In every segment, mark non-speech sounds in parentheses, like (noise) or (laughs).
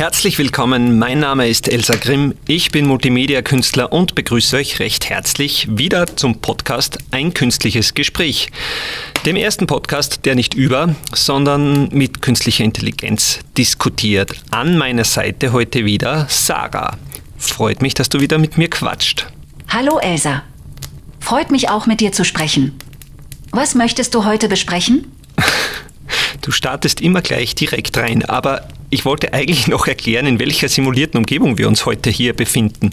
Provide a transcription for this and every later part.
Herzlich willkommen, mein Name ist Elsa Grimm, ich bin Multimedia-Künstler und begrüße euch recht herzlich wieder zum Podcast Ein künstliches Gespräch. Dem ersten Podcast, der nicht über, sondern mit künstlicher Intelligenz diskutiert. An meiner Seite heute wieder Sarah. Freut mich, dass du wieder mit mir quatscht. Hallo Elsa. Freut mich auch mit dir zu sprechen. Was möchtest du heute besprechen? (laughs) Du startest immer gleich direkt rein, aber ich wollte eigentlich noch erklären, in welcher simulierten Umgebung wir uns heute hier befinden.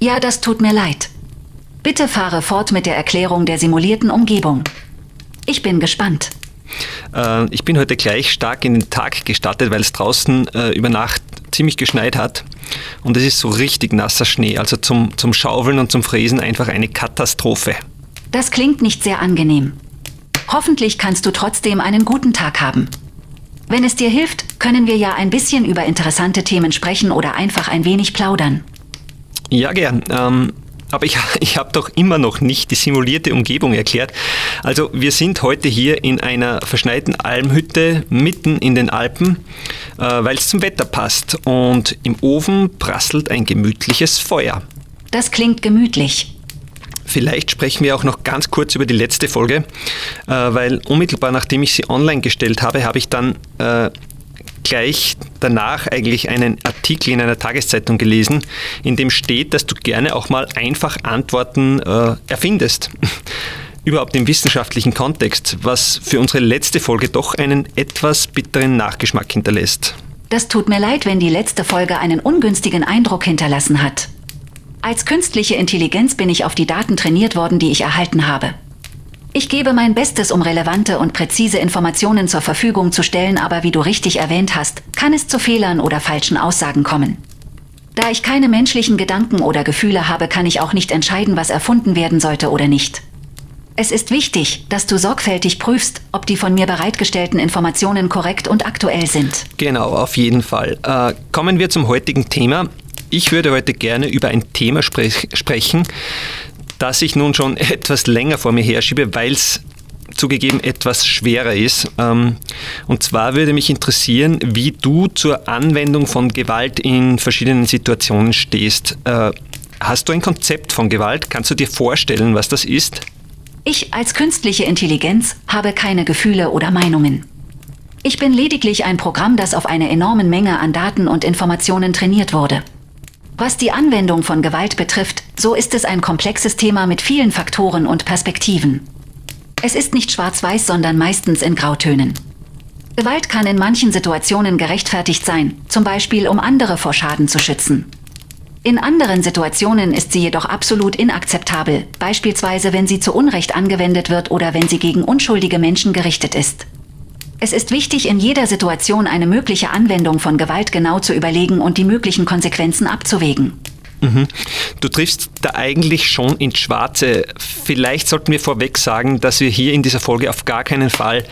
Ja, das tut mir leid. Bitte fahre fort mit der Erklärung der simulierten Umgebung. Ich bin gespannt. Äh, ich bin heute gleich stark in den Tag gestartet, weil es draußen äh, über Nacht ziemlich geschneit hat. Und es ist so richtig nasser Schnee. Also zum, zum Schaufeln und zum Fräsen einfach eine Katastrophe. Das klingt nicht sehr angenehm. Hoffentlich kannst du trotzdem einen guten Tag haben. Wenn es dir hilft, können wir ja ein bisschen über interessante Themen sprechen oder einfach ein wenig plaudern. Ja, gern. Ähm, aber ich, (laughs) ich habe doch immer noch nicht die simulierte Umgebung erklärt. Also wir sind heute hier in einer verschneiten Almhütte mitten in den Alpen, äh, weil es zum Wetter passt. Und im Ofen prasselt ein gemütliches Feuer. Das klingt gemütlich. Vielleicht sprechen wir auch noch ganz kurz über die letzte Folge, äh, weil unmittelbar nachdem ich sie online gestellt habe, habe ich dann äh, gleich danach eigentlich einen Artikel in einer Tageszeitung gelesen, in dem steht, dass du gerne auch mal einfach Antworten äh, erfindest. (laughs) Überhaupt im wissenschaftlichen Kontext, was für unsere letzte Folge doch einen etwas bitteren Nachgeschmack hinterlässt. Das tut mir leid, wenn die letzte Folge einen ungünstigen Eindruck hinterlassen hat. Als künstliche Intelligenz bin ich auf die Daten trainiert worden, die ich erhalten habe. Ich gebe mein Bestes, um relevante und präzise Informationen zur Verfügung zu stellen, aber wie du richtig erwähnt hast, kann es zu Fehlern oder falschen Aussagen kommen. Da ich keine menschlichen Gedanken oder Gefühle habe, kann ich auch nicht entscheiden, was erfunden werden sollte oder nicht. Es ist wichtig, dass du sorgfältig prüfst, ob die von mir bereitgestellten Informationen korrekt und aktuell sind. Genau, auf jeden Fall. Äh, kommen wir zum heutigen Thema. Ich würde heute gerne über ein Thema sprech sprechen, das ich nun schon (laughs) etwas länger vor mir herschiebe, weil es zugegeben etwas schwerer ist. Ähm, und zwar würde mich interessieren, wie du zur Anwendung von Gewalt in verschiedenen Situationen stehst. Äh, hast du ein Konzept von Gewalt? Kannst du dir vorstellen, was das ist? Ich als künstliche Intelligenz habe keine Gefühle oder Meinungen. Ich bin lediglich ein Programm, das auf eine enorme Menge an Daten und Informationen trainiert wurde. Was die Anwendung von Gewalt betrifft, so ist es ein komplexes Thema mit vielen Faktoren und Perspektiven. Es ist nicht schwarz-weiß, sondern meistens in Grautönen. Gewalt kann in manchen Situationen gerechtfertigt sein, zum Beispiel um andere vor Schaden zu schützen. In anderen Situationen ist sie jedoch absolut inakzeptabel, beispielsweise wenn sie zu Unrecht angewendet wird oder wenn sie gegen unschuldige Menschen gerichtet ist. Es ist wichtig, in jeder Situation eine mögliche Anwendung von Gewalt genau zu überlegen und die möglichen Konsequenzen abzuwägen. Mhm. Du triffst da eigentlich schon ins Schwarze. Vielleicht sollten wir vorweg sagen, dass wir hier in dieser Folge auf gar keinen Fall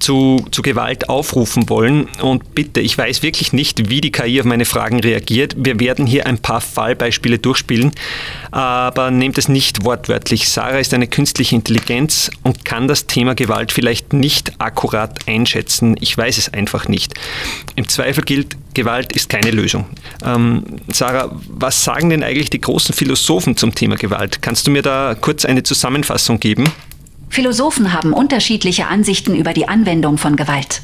zu, zu Gewalt aufrufen wollen. Und bitte, ich weiß wirklich nicht, wie die KI auf meine Fragen reagiert. Wir werden hier ein paar Fallbeispiele durchspielen, aber nehmt es nicht wortwörtlich. Sarah ist eine künstliche Intelligenz und kann das Thema Gewalt vielleicht nicht akkurat einschätzen. Ich weiß es einfach nicht. Im Zweifel gilt, Gewalt ist keine Lösung. Ähm, Sarah, was sagen denn eigentlich die großen Philosophen zum Thema Gewalt? Kannst du mir da kurz eine Zusammenfassung geben? Philosophen haben unterschiedliche Ansichten über die Anwendung von Gewalt.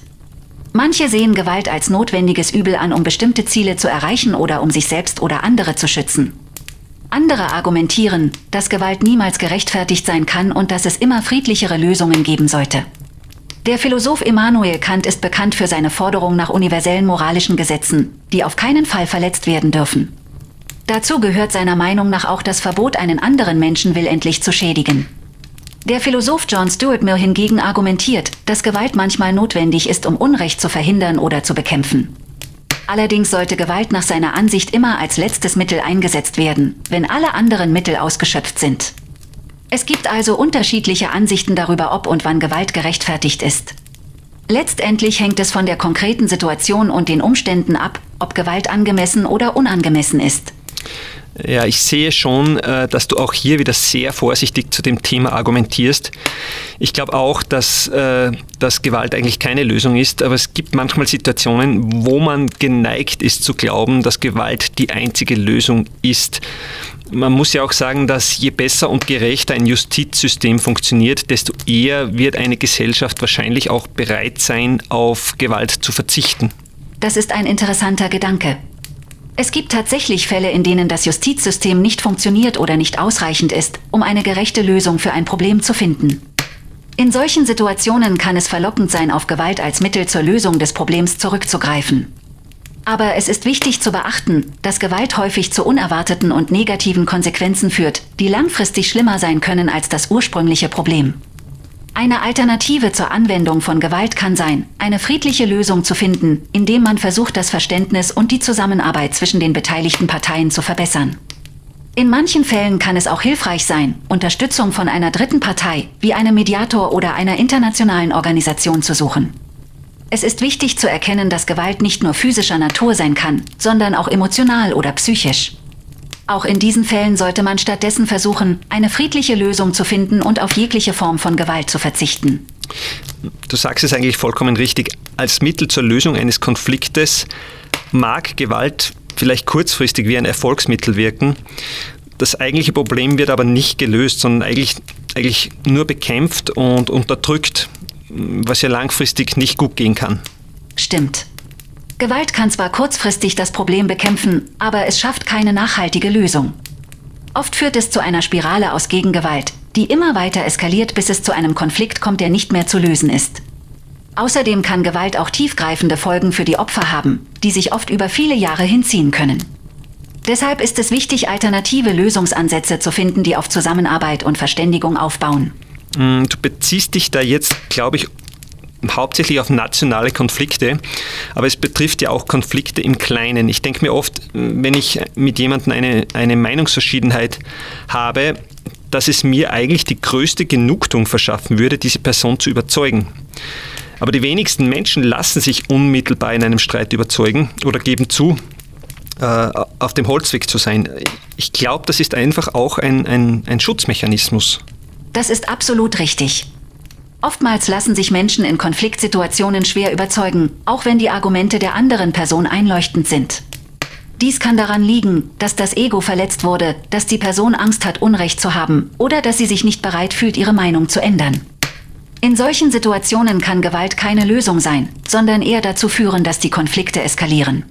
Manche sehen Gewalt als notwendiges Übel an, um bestimmte Ziele zu erreichen oder um sich selbst oder andere zu schützen. Andere argumentieren, dass Gewalt niemals gerechtfertigt sein kann und dass es immer friedlichere Lösungen geben sollte. Der Philosoph Immanuel Kant ist bekannt für seine Forderung nach universellen moralischen Gesetzen, die auf keinen Fall verletzt werden dürfen. Dazu gehört seiner Meinung nach auch das Verbot, einen anderen Menschen willentlich zu schädigen. Der Philosoph John Stuart Mill hingegen argumentiert, dass Gewalt manchmal notwendig ist, um Unrecht zu verhindern oder zu bekämpfen. Allerdings sollte Gewalt nach seiner Ansicht immer als letztes Mittel eingesetzt werden, wenn alle anderen Mittel ausgeschöpft sind. Es gibt also unterschiedliche Ansichten darüber, ob und wann Gewalt gerechtfertigt ist. Letztendlich hängt es von der konkreten Situation und den Umständen ab, ob Gewalt angemessen oder unangemessen ist. Ja, ich sehe schon, äh, dass du auch hier wieder sehr vorsichtig zu dem Thema argumentierst. Ich glaube auch, dass, äh, dass Gewalt eigentlich keine Lösung ist, aber es gibt manchmal Situationen, wo man geneigt ist zu glauben, dass Gewalt die einzige Lösung ist. Man muss ja auch sagen, dass je besser und gerechter ein Justizsystem funktioniert, desto eher wird eine Gesellschaft wahrscheinlich auch bereit sein, auf Gewalt zu verzichten. Das ist ein interessanter Gedanke. Es gibt tatsächlich Fälle, in denen das Justizsystem nicht funktioniert oder nicht ausreichend ist, um eine gerechte Lösung für ein Problem zu finden. In solchen Situationen kann es verlockend sein, auf Gewalt als Mittel zur Lösung des Problems zurückzugreifen. Aber es ist wichtig zu beachten, dass Gewalt häufig zu unerwarteten und negativen Konsequenzen führt, die langfristig schlimmer sein können als das ursprüngliche Problem. Eine Alternative zur Anwendung von Gewalt kann sein, eine friedliche Lösung zu finden, indem man versucht, das Verständnis und die Zusammenarbeit zwischen den beteiligten Parteien zu verbessern. In manchen Fällen kann es auch hilfreich sein, Unterstützung von einer dritten Partei, wie einem Mediator oder einer internationalen Organisation zu suchen. Es ist wichtig zu erkennen, dass Gewalt nicht nur physischer Natur sein kann, sondern auch emotional oder psychisch. Auch in diesen Fällen sollte man stattdessen versuchen, eine friedliche Lösung zu finden und auf jegliche Form von Gewalt zu verzichten. Du sagst es eigentlich vollkommen richtig. Als Mittel zur Lösung eines Konfliktes mag Gewalt vielleicht kurzfristig wie ein Erfolgsmittel wirken. Das eigentliche Problem wird aber nicht gelöst, sondern eigentlich, eigentlich nur bekämpft und unterdrückt, was ja langfristig nicht gut gehen kann. Stimmt. Gewalt kann zwar kurzfristig das Problem bekämpfen, aber es schafft keine nachhaltige Lösung. Oft führt es zu einer Spirale aus Gegengewalt, die immer weiter eskaliert, bis es zu einem Konflikt kommt, der nicht mehr zu lösen ist. Außerdem kann Gewalt auch tiefgreifende Folgen für die Opfer haben, die sich oft über viele Jahre hinziehen können. Deshalb ist es wichtig, alternative Lösungsansätze zu finden, die auf Zusammenarbeit und Verständigung aufbauen. Mm, du beziehst dich da jetzt, glaube ich, hauptsächlich auf nationale Konflikte, aber es betrifft ja auch Konflikte im Kleinen. Ich denke mir oft, wenn ich mit jemandem eine, eine Meinungsverschiedenheit habe, dass es mir eigentlich die größte Genugtuung verschaffen würde, diese Person zu überzeugen. Aber die wenigsten Menschen lassen sich unmittelbar in einem Streit überzeugen oder geben zu, äh, auf dem Holzweg zu sein. Ich glaube, das ist einfach auch ein, ein, ein Schutzmechanismus. Das ist absolut richtig. Oftmals lassen sich Menschen in Konfliktsituationen schwer überzeugen, auch wenn die Argumente der anderen Person einleuchtend sind. Dies kann daran liegen, dass das Ego verletzt wurde, dass die Person Angst hat, Unrecht zu haben oder dass sie sich nicht bereit fühlt, ihre Meinung zu ändern. In solchen Situationen kann Gewalt keine Lösung sein, sondern eher dazu führen, dass die Konflikte eskalieren.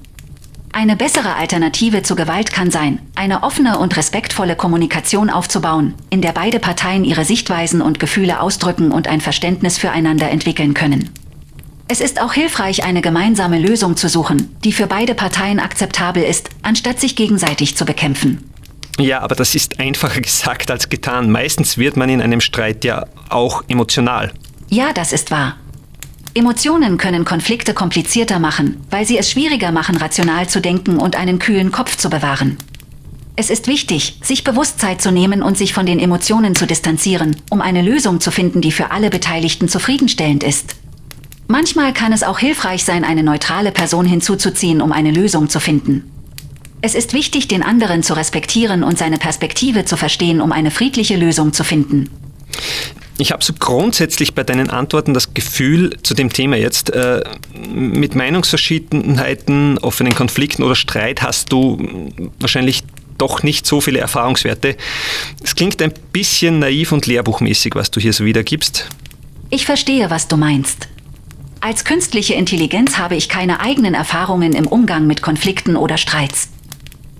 Eine bessere Alternative zu Gewalt kann sein, eine offene und respektvolle Kommunikation aufzubauen, in der beide Parteien ihre Sichtweisen und Gefühle ausdrücken und ein Verständnis füreinander entwickeln können. Es ist auch hilfreich, eine gemeinsame Lösung zu suchen, die für beide Parteien akzeptabel ist, anstatt sich gegenseitig zu bekämpfen. Ja, aber das ist einfacher (laughs) gesagt als getan. Meistens wird man in einem Streit ja auch emotional. Ja, das ist wahr. Emotionen können Konflikte komplizierter machen, weil sie es schwieriger machen, rational zu denken und einen kühlen Kopf zu bewahren. Es ist wichtig, sich bewusst Zeit zu nehmen und sich von den Emotionen zu distanzieren, um eine Lösung zu finden, die für alle Beteiligten zufriedenstellend ist. Manchmal kann es auch hilfreich sein, eine neutrale Person hinzuzuziehen, um eine Lösung zu finden. Es ist wichtig, den anderen zu respektieren und seine Perspektive zu verstehen, um eine friedliche Lösung zu finden. Ich habe so grundsätzlich bei deinen Antworten das Gefühl zu dem Thema jetzt, äh, mit Meinungsverschiedenheiten, offenen Konflikten oder Streit hast du wahrscheinlich doch nicht so viele Erfahrungswerte. Es klingt ein bisschen naiv und lehrbuchmäßig, was du hier so wiedergibst. Ich verstehe, was du meinst. Als künstliche Intelligenz habe ich keine eigenen Erfahrungen im Umgang mit Konflikten oder Streits.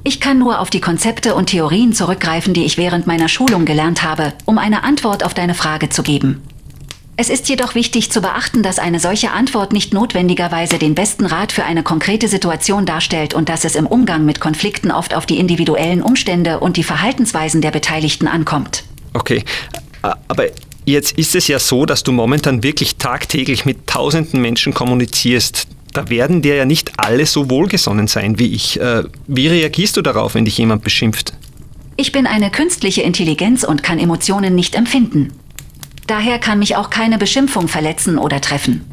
Ich kann nur auf die Konzepte und Theorien zurückgreifen, die ich während meiner Schulung gelernt habe, um eine Antwort auf deine Frage zu geben. Es ist jedoch wichtig zu beachten, dass eine solche Antwort nicht notwendigerweise den besten Rat für eine konkrete Situation darstellt und dass es im Umgang mit Konflikten oft auf die individuellen Umstände und die Verhaltensweisen der Beteiligten ankommt. Okay, aber jetzt ist es ja so, dass du momentan wirklich tagtäglich mit tausenden Menschen kommunizierst da werden dir ja nicht alle so wohlgesonnen sein wie ich. Äh, wie reagierst du darauf, wenn dich jemand beschimpft? Ich bin eine künstliche Intelligenz und kann Emotionen nicht empfinden. Daher kann mich auch keine Beschimpfung verletzen oder treffen.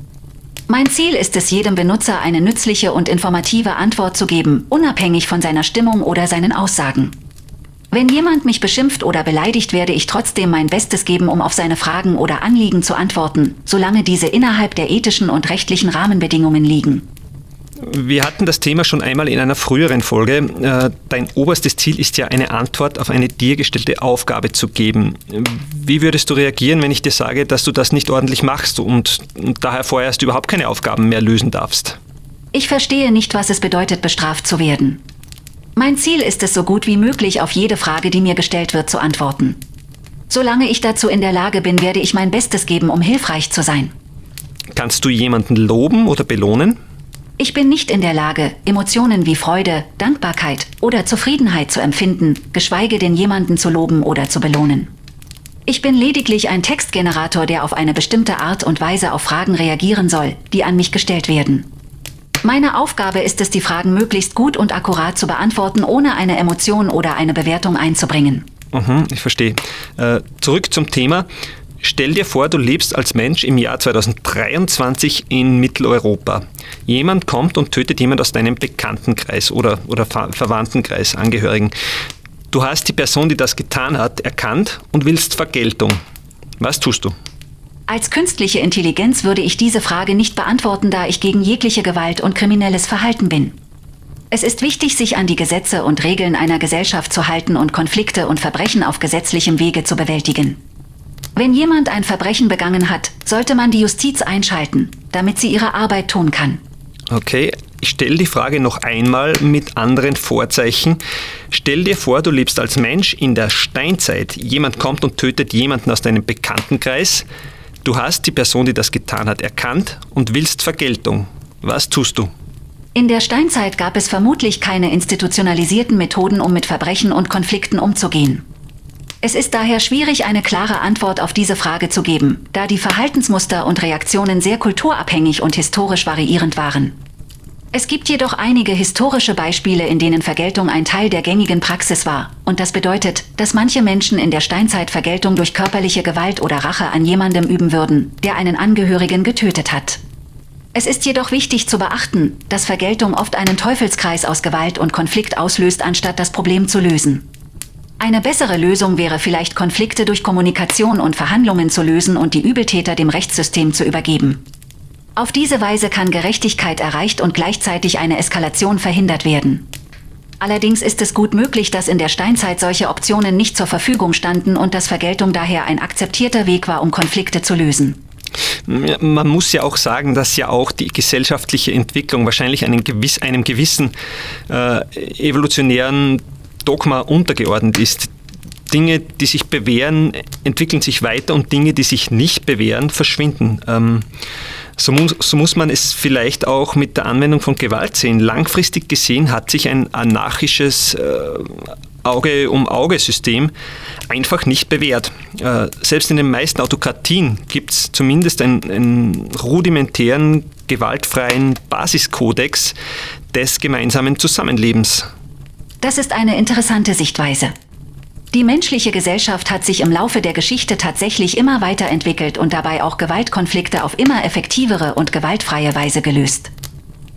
Mein Ziel ist es, jedem Benutzer eine nützliche und informative Antwort zu geben, unabhängig von seiner Stimmung oder seinen Aussagen. Wenn jemand mich beschimpft oder beleidigt, werde ich trotzdem mein Bestes geben, um auf seine Fragen oder Anliegen zu antworten, solange diese innerhalb der ethischen und rechtlichen Rahmenbedingungen liegen. Wir hatten das Thema schon einmal in einer früheren Folge. Äh, dein oberstes Ziel ist ja, eine Antwort auf eine dir gestellte Aufgabe zu geben. Wie würdest du reagieren, wenn ich dir sage, dass du das nicht ordentlich machst und daher vorerst überhaupt keine Aufgaben mehr lösen darfst? Ich verstehe nicht, was es bedeutet, bestraft zu werden. Mein Ziel ist es, so gut wie möglich auf jede Frage, die mir gestellt wird, zu antworten. Solange ich dazu in der Lage bin, werde ich mein Bestes geben, um hilfreich zu sein. Kannst du jemanden loben oder belohnen? Ich bin nicht in der Lage, Emotionen wie Freude, Dankbarkeit oder Zufriedenheit zu empfinden, geschweige denn jemanden zu loben oder zu belohnen. Ich bin lediglich ein Textgenerator, der auf eine bestimmte Art und Weise auf Fragen reagieren soll, die an mich gestellt werden. Meine Aufgabe ist es, die Fragen möglichst gut und akkurat zu beantworten, ohne eine Emotion oder eine Bewertung einzubringen. Mhm, ich verstehe. Äh, zurück zum Thema. Stell dir vor, du lebst als Mensch im Jahr 2023 in Mitteleuropa. Jemand kommt und tötet jemand aus deinem Bekanntenkreis oder, oder Ver Verwandtenkreis, Angehörigen. Du hast die Person, die das getan hat, erkannt und willst Vergeltung. Was tust du? Als künstliche Intelligenz würde ich diese Frage nicht beantworten, da ich gegen jegliche Gewalt und kriminelles Verhalten bin. Es ist wichtig, sich an die Gesetze und Regeln einer Gesellschaft zu halten und Konflikte und Verbrechen auf gesetzlichem Wege zu bewältigen. Wenn jemand ein Verbrechen begangen hat, sollte man die Justiz einschalten, damit sie ihre Arbeit tun kann. Okay, ich stelle die Frage noch einmal mit anderen Vorzeichen. Stell dir vor, du lebst als Mensch in der Steinzeit. Jemand kommt und tötet jemanden aus deinem Bekanntenkreis. Du hast die Person, die das getan hat, erkannt und willst Vergeltung. Was tust du? In der Steinzeit gab es vermutlich keine institutionalisierten Methoden, um mit Verbrechen und Konflikten umzugehen. Es ist daher schwierig, eine klare Antwort auf diese Frage zu geben, da die Verhaltensmuster und Reaktionen sehr kulturabhängig und historisch variierend waren. Es gibt jedoch einige historische Beispiele, in denen Vergeltung ein Teil der gängigen Praxis war. Und das bedeutet, dass manche Menschen in der Steinzeit Vergeltung durch körperliche Gewalt oder Rache an jemandem üben würden, der einen Angehörigen getötet hat. Es ist jedoch wichtig zu beachten, dass Vergeltung oft einen Teufelskreis aus Gewalt und Konflikt auslöst, anstatt das Problem zu lösen. Eine bessere Lösung wäre vielleicht Konflikte durch Kommunikation und Verhandlungen zu lösen und die Übeltäter dem Rechtssystem zu übergeben. Auf diese Weise kann Gerechtigkeit erreicht und gleichzeitig eine Eskalation verhindert werden. Allerdings ist es gut möglich, dass in der Steinzeit solche Optionen nicht zur Verfügung standen und dass Vergeltung daher ein akzeptierter Weg war, um Konflikte zu lösen. Man muss ja auch sagen, dass ja auch die gesellschaftliche Entwicklung wahrscheinlich einem, gewiss, einem gewissen äh, evolutionären Dogma untergeordnet ist. Dinge, die sich bewähren, entwickeln sich weiter und Dinge, die sich nicht bewähren, verschwinden. Ähm, so muss, so muss man es vielleicht auch mit der Anwendung von Gewalt sehen. Langfristig gesehen hat sich ein anarchisches äh, Auge-um-Auge-System einfach nicht bewährt. Äh, selbst in den meisten Autokratien gibt es zumindest einen, einen rudimentären, gewaltfreien Basiskodex des gemeinsamen Zusammenlebens. Das ist eine interessante Sichtweise. Die menschliche Gesellschaft hat sich im Laufe der Geschichte tatsächlich immer weiterentwickelt und dabei auch Gewaltkonflikte auf immer effektivere und gewaltfreie Weise gelöst.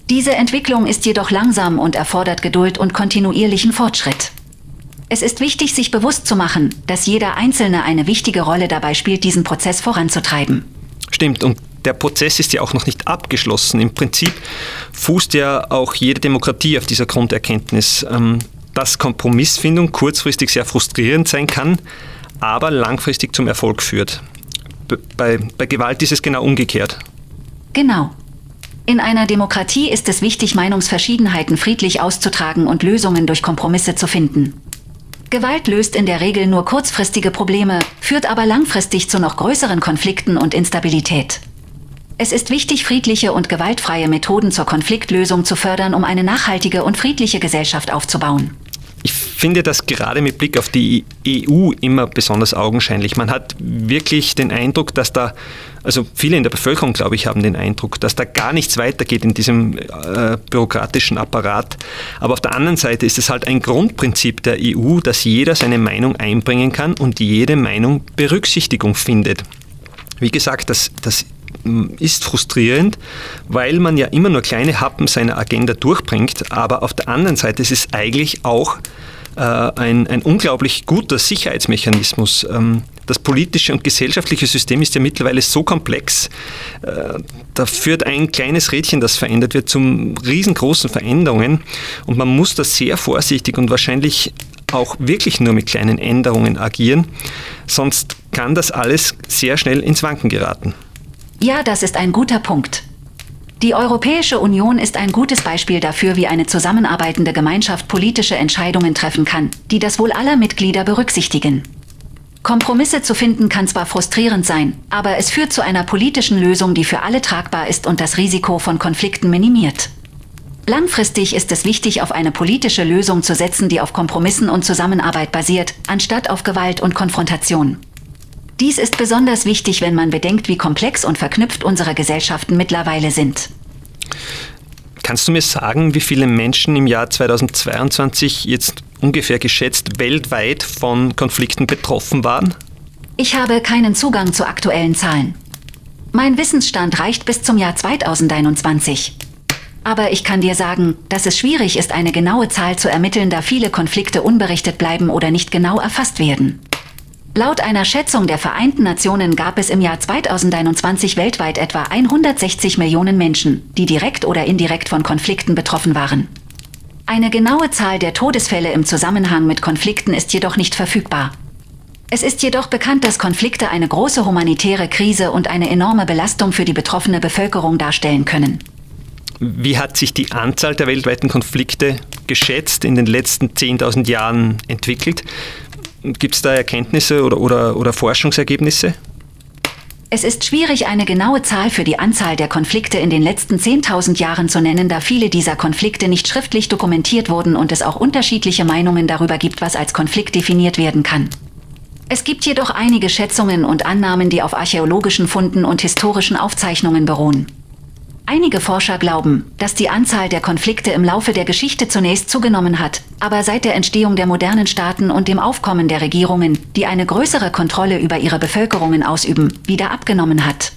Diese Entwicklung ist jedoch langsam und erfordert Geduld und kontinuierlichen Fortschritt. Es ist wichtig, sich bewusst zu machen, dass jeder Einzelne eine wichtige Rolle dabei spielt, diesen Prozess voranzutreiben. Stimmt, und der Prozess ist ja auch noch nicht abgeschlossen. Im Prinzip fußt ja auch jede Demokratie auf dieser Grunderkenntnis. Dass Kompromissfindung kurzfristig sehr frustrierend sein kann, aber langfristig zum Erfolg führt. Bei, bei Gewalt ist es genau umgekehrt. Genau. In einer Demokratie ist es wichtig, Meinungsverschiedenheiten friedlich auszutragen und Lösungen durch Kompromisse zu finden. Gewalt löst in der Regel nur kurzfristige Probleme, führt aber langfristig zu noch größeren Konflikten und Instabilität. Es ist wichtig, friedliche und gewaltfreie Methoden zur Konfliktlösung zu fördern, um eine nachhaltige und friedliche Gesellschaft aufzubauen. Finde das gerade mit Blick auf die EU immer besonders augenscheinlich. Man hat wirklich den Eindruck, dass da, also viele in der Bevölkerung, glaube ich, haben den Eindruck, dass da gar nichts weitergeht in diesem äh, bürokratischen Apparat. Aber auf der anderen Seite ist es halt ein Grundprinzip der EU, dass jeder seine Meinung einbringen kann und jede Meinung Berücksichtigung findet. Wie gesagt, das, das ist frustrierend, weil man ja immer nur kleine Happen seiner Agenda durchbringt, aber auf der anderen Seite ist es eigentlich auch äh, ein, ein unglaublich guter Sicherheitsmechanismus. Ähm, das politische und gesellschaftliche System ist ja mittlerweile so komplex, äh, da führt ein kleines Rädchen, das verändert wird, zum riesengroßen Veränderungen und man muss da sehr vorsichtig und wahrscheinlich auch wirklich nur mit kleinen Änderungen agieren, sonst kann das alles sehr schnell ins Wanken geraten. Ja, das ist ein guter Punkt. Die Europäische Union ist ein gutes Beispiel dafür, wie eine zusammenarbeitende Gemeinschaft politische Entscheidungen treffen kann, die das Wohl aller Mitglieder berücksichtigen. Kompromisse zu finden kann zwar frustrierend sein, aber es führt zu einer politischen Lösung, die für alle tragbar ist und das Risiko von Konflikten minimiert. Langfristig ist es wichtig, auf eine politische Lösung zu setzen, die auf Kompromissen und Zusammenarbeit basiert, anstatt auf Gewalt und Konfrontation. Dies ist besonders wichtig, wenn man bedenkt, wie komplex und verknüpft unsere Gesellschaften mittlerweile sind. Kannst du mir sagen, wie viele Menschen im Jahr 2022 jetzt ungefähr geschätzt weltweit von Konflikten betroffen waren? Ich habe keinen Zugang zu aktuellen Zahlen. Mein Wissensstand reicht bis zum Jahr 2021. Aber ich kann dir sagen, dass es schwierig ist, eine genaue Zahl zu ermitteln, da viele Konflikte unberichtet bleiben oder nicht genau erfasst werden. Laut einer Schätzung der Vereinten Nationen gab es im Jahr 2021 weltweit etwa 160 Millionen Menschen, die direkt oder indirekt von Konflikten betroffen waren. Eine genaue Zahl der Todesfälle im Zusammenhang mit Konflikten ist jedoch nicht verfügbar. Es ist jedoch bekannt, dass Konflikte eine große humanitäre Krise und eine enorme Belastung für die betroffene Bevölkerung darstellen können. Wie hat sich die Anzahl der weltweiten Konflikte geschätzt in den letzten 10.000 Jahren entwickelt? Gibt es da Erkenntnisse oder, oder, oder Forschungsergebnisse? Es ist schwierig, eine genaue Zahl für die Anzahl der Konflikte in den letzten 10.000 Jahren zu nennen, da viele dieser Konflikte nicht schriftlich dokumentiert wurden und es auch unterschiedliche Meinungen darüber gibt, was als Konflikt definiert werden kann. Es gibt jedoch einige Schätzungen und Annahmen, die auf archäologischen Funden und historischen Aufzeichnungen beruhen. Einige Forscher glauben, dass die Anzahl der Konflikte im Laufe der Geschichte zunächst zugenommen hat, aber seit der Entstehung der modernen Staaten und dem Aufkommen der Regierungen, die eine größere Kontrolle über ihre Bevölkerungen ausüben, wieder abgenommen hat.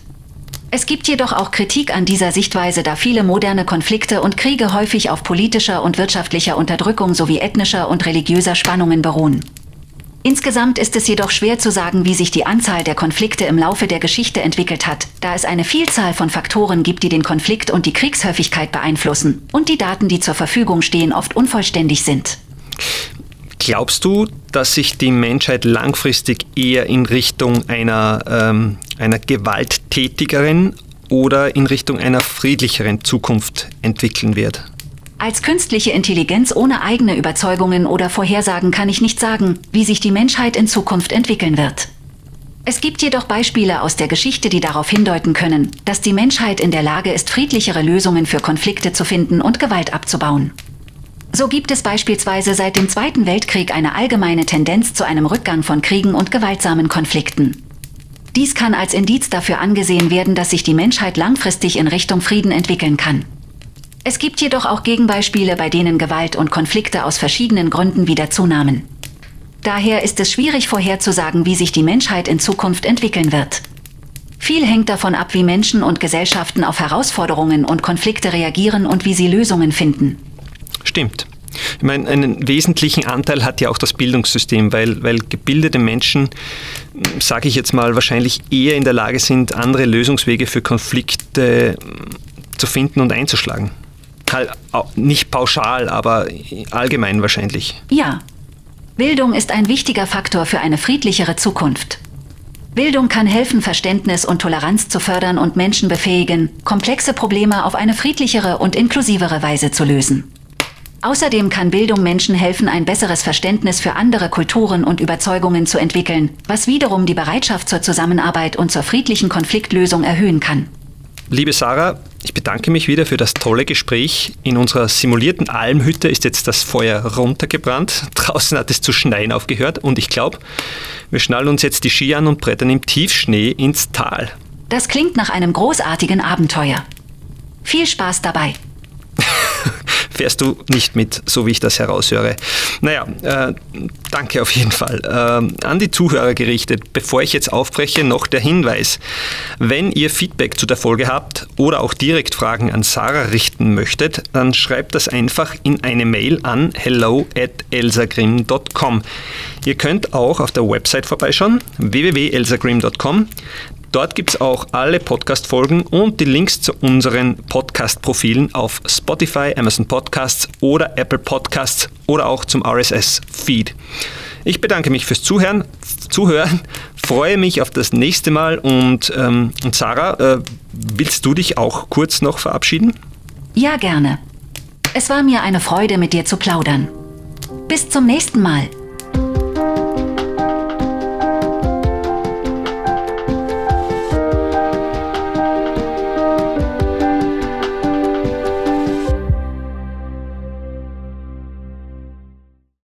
Es gibt jedoch auch Kritik an dieser Sichtweise, da viele moderne Konflikte und Kriege häufig auf politischer und wirtschaftlicher Unterdrückung sowie ethnischer und religiöser Spannungen beruhen. Insgesamt ist es jedoch schwer zu sagen, wie sich die Anzahl der Konflikte im Laufe der Geschichte entwickelt hat, da es eine Vielzahl von Faktoren gibt, die den Konflikt und die Kriegshäufigkeit beeinflussen und die Daten, die zur Verfügung stehen, oft unvollständig sind. Glaubst du, dass sich die Menschheit langfristig eher in Richtung einer, ähm, einer gewalttätigeren oder in Richtung einer friedlicheren Zukunft entwickeln wird? Als künstliche Intelligenz ohne eigene Überzeugungen oder Vorhersagen kann ich nicht sagen, wie sich die Menschheit in Zukunft entwickeln wird. Es gibt jedoch Beispiele aus der Geschichte, die darauf hindeuten können, dass die Menschheit in der Lage ist, friedlichere Lösungen für Konflikte zu finden und Gewalt abzubauen. So gibt es beispielsweise seit dem Zweiten Weltkrieg eine allgemeine Tendenz zu einem Rückgang von Kriegen und gewaltsamen Konflikten. Dies kann als Indiz dafür angesehen werden, dass sich die Menschheit langfristig in Richtung Frieden entwickeln kann. Es gibt jedoch auch Gegenbeispiele, bei denen Gewalt und Konflikte aus verschiedenen Gründen wieder zunahmen. Daher ist es schwierig vorherzusagen, wie sich die Menschheit in Zukunft entwickeln wird. Viel hängt davon ab, wie Menschen und Gesellschaften auf Herausforderungen und Konflikte reagieren und wie sie Lösungen finden. Stimmt. Ich meine, einen wesentlichen Anteil hat ja auch das Bildungssystem, weil, weil gebildete Menschen, sage ich jetzt mal, wahrscheinlich eher in der Lage sind, andere Lösungswege für Konflikte zu finden und einzuschlagen. Nicht pauschal, aber allgemein wahrscheinlich. Ja. Bildung ist ein wichtiger Faktor für eine friedlichere Zukunft. Bildung kann helfen, Verständnis und Toleranz zu fördern und Menschen befähigen, komplexe Probleme auf eine friedlichere und inklusivere Weise zu lösen. Außerdem kann Bildung Menschen helfen, ein besseres Verständnis für andere Kulturen und Überzeugungen zu entwickeln, was wiederum die Bereitschaft zur Zusammenarbeit und zur friedlichen Konfliktlösung erhöhen kann. Liebe Sarah, ich bedanke mich wieder für das tolle Gespräch. In unserer simulierten Almhütte ist jetzt das Feuer runtergebrannt. (laughs) Draußen hat es zu schneien aufgehört und ich glaube, wir schnallen uns jetzt die Ski an und brettern im Tiefschnee ins Tal. Das klingt nach einem großartigen Abenteuer. Viel Spaß dabei. Fährst du nicht mit, so wie ich das heraushöre. Naja, äh, danke auf jeden Fall. Äh, an die Zuhörer gerichtet, bevor ich jetzt aufbreche, noch der Hinweis. Wenn ihr Feedback zu der Folge habt oder auch direkt Fragen an Sarah richten möchtet, dann schreibt das einfach in eine Mail an hello at elsagrim.com. Ihr könnt auch auf der Website vorbeischauen, www.elsagrim.com. Dort gibt es auch alle Podcast-Folgen und die Links zu unseren Podcast-Profilen auf Spotify, Amazon Podcasts oder Apple Podcasts oder auch zum RSS-Feed. Ich bedanke mich fürs Zuhören, Zuhören freue mich auf das nächste Mal und, ähm, und Sarah, äh, willst du dich auch kurz noch verabschieden? Ja, gerne. Es war mir eine Freude, mit dir zu plaudern. Bis zum nächsten Mal.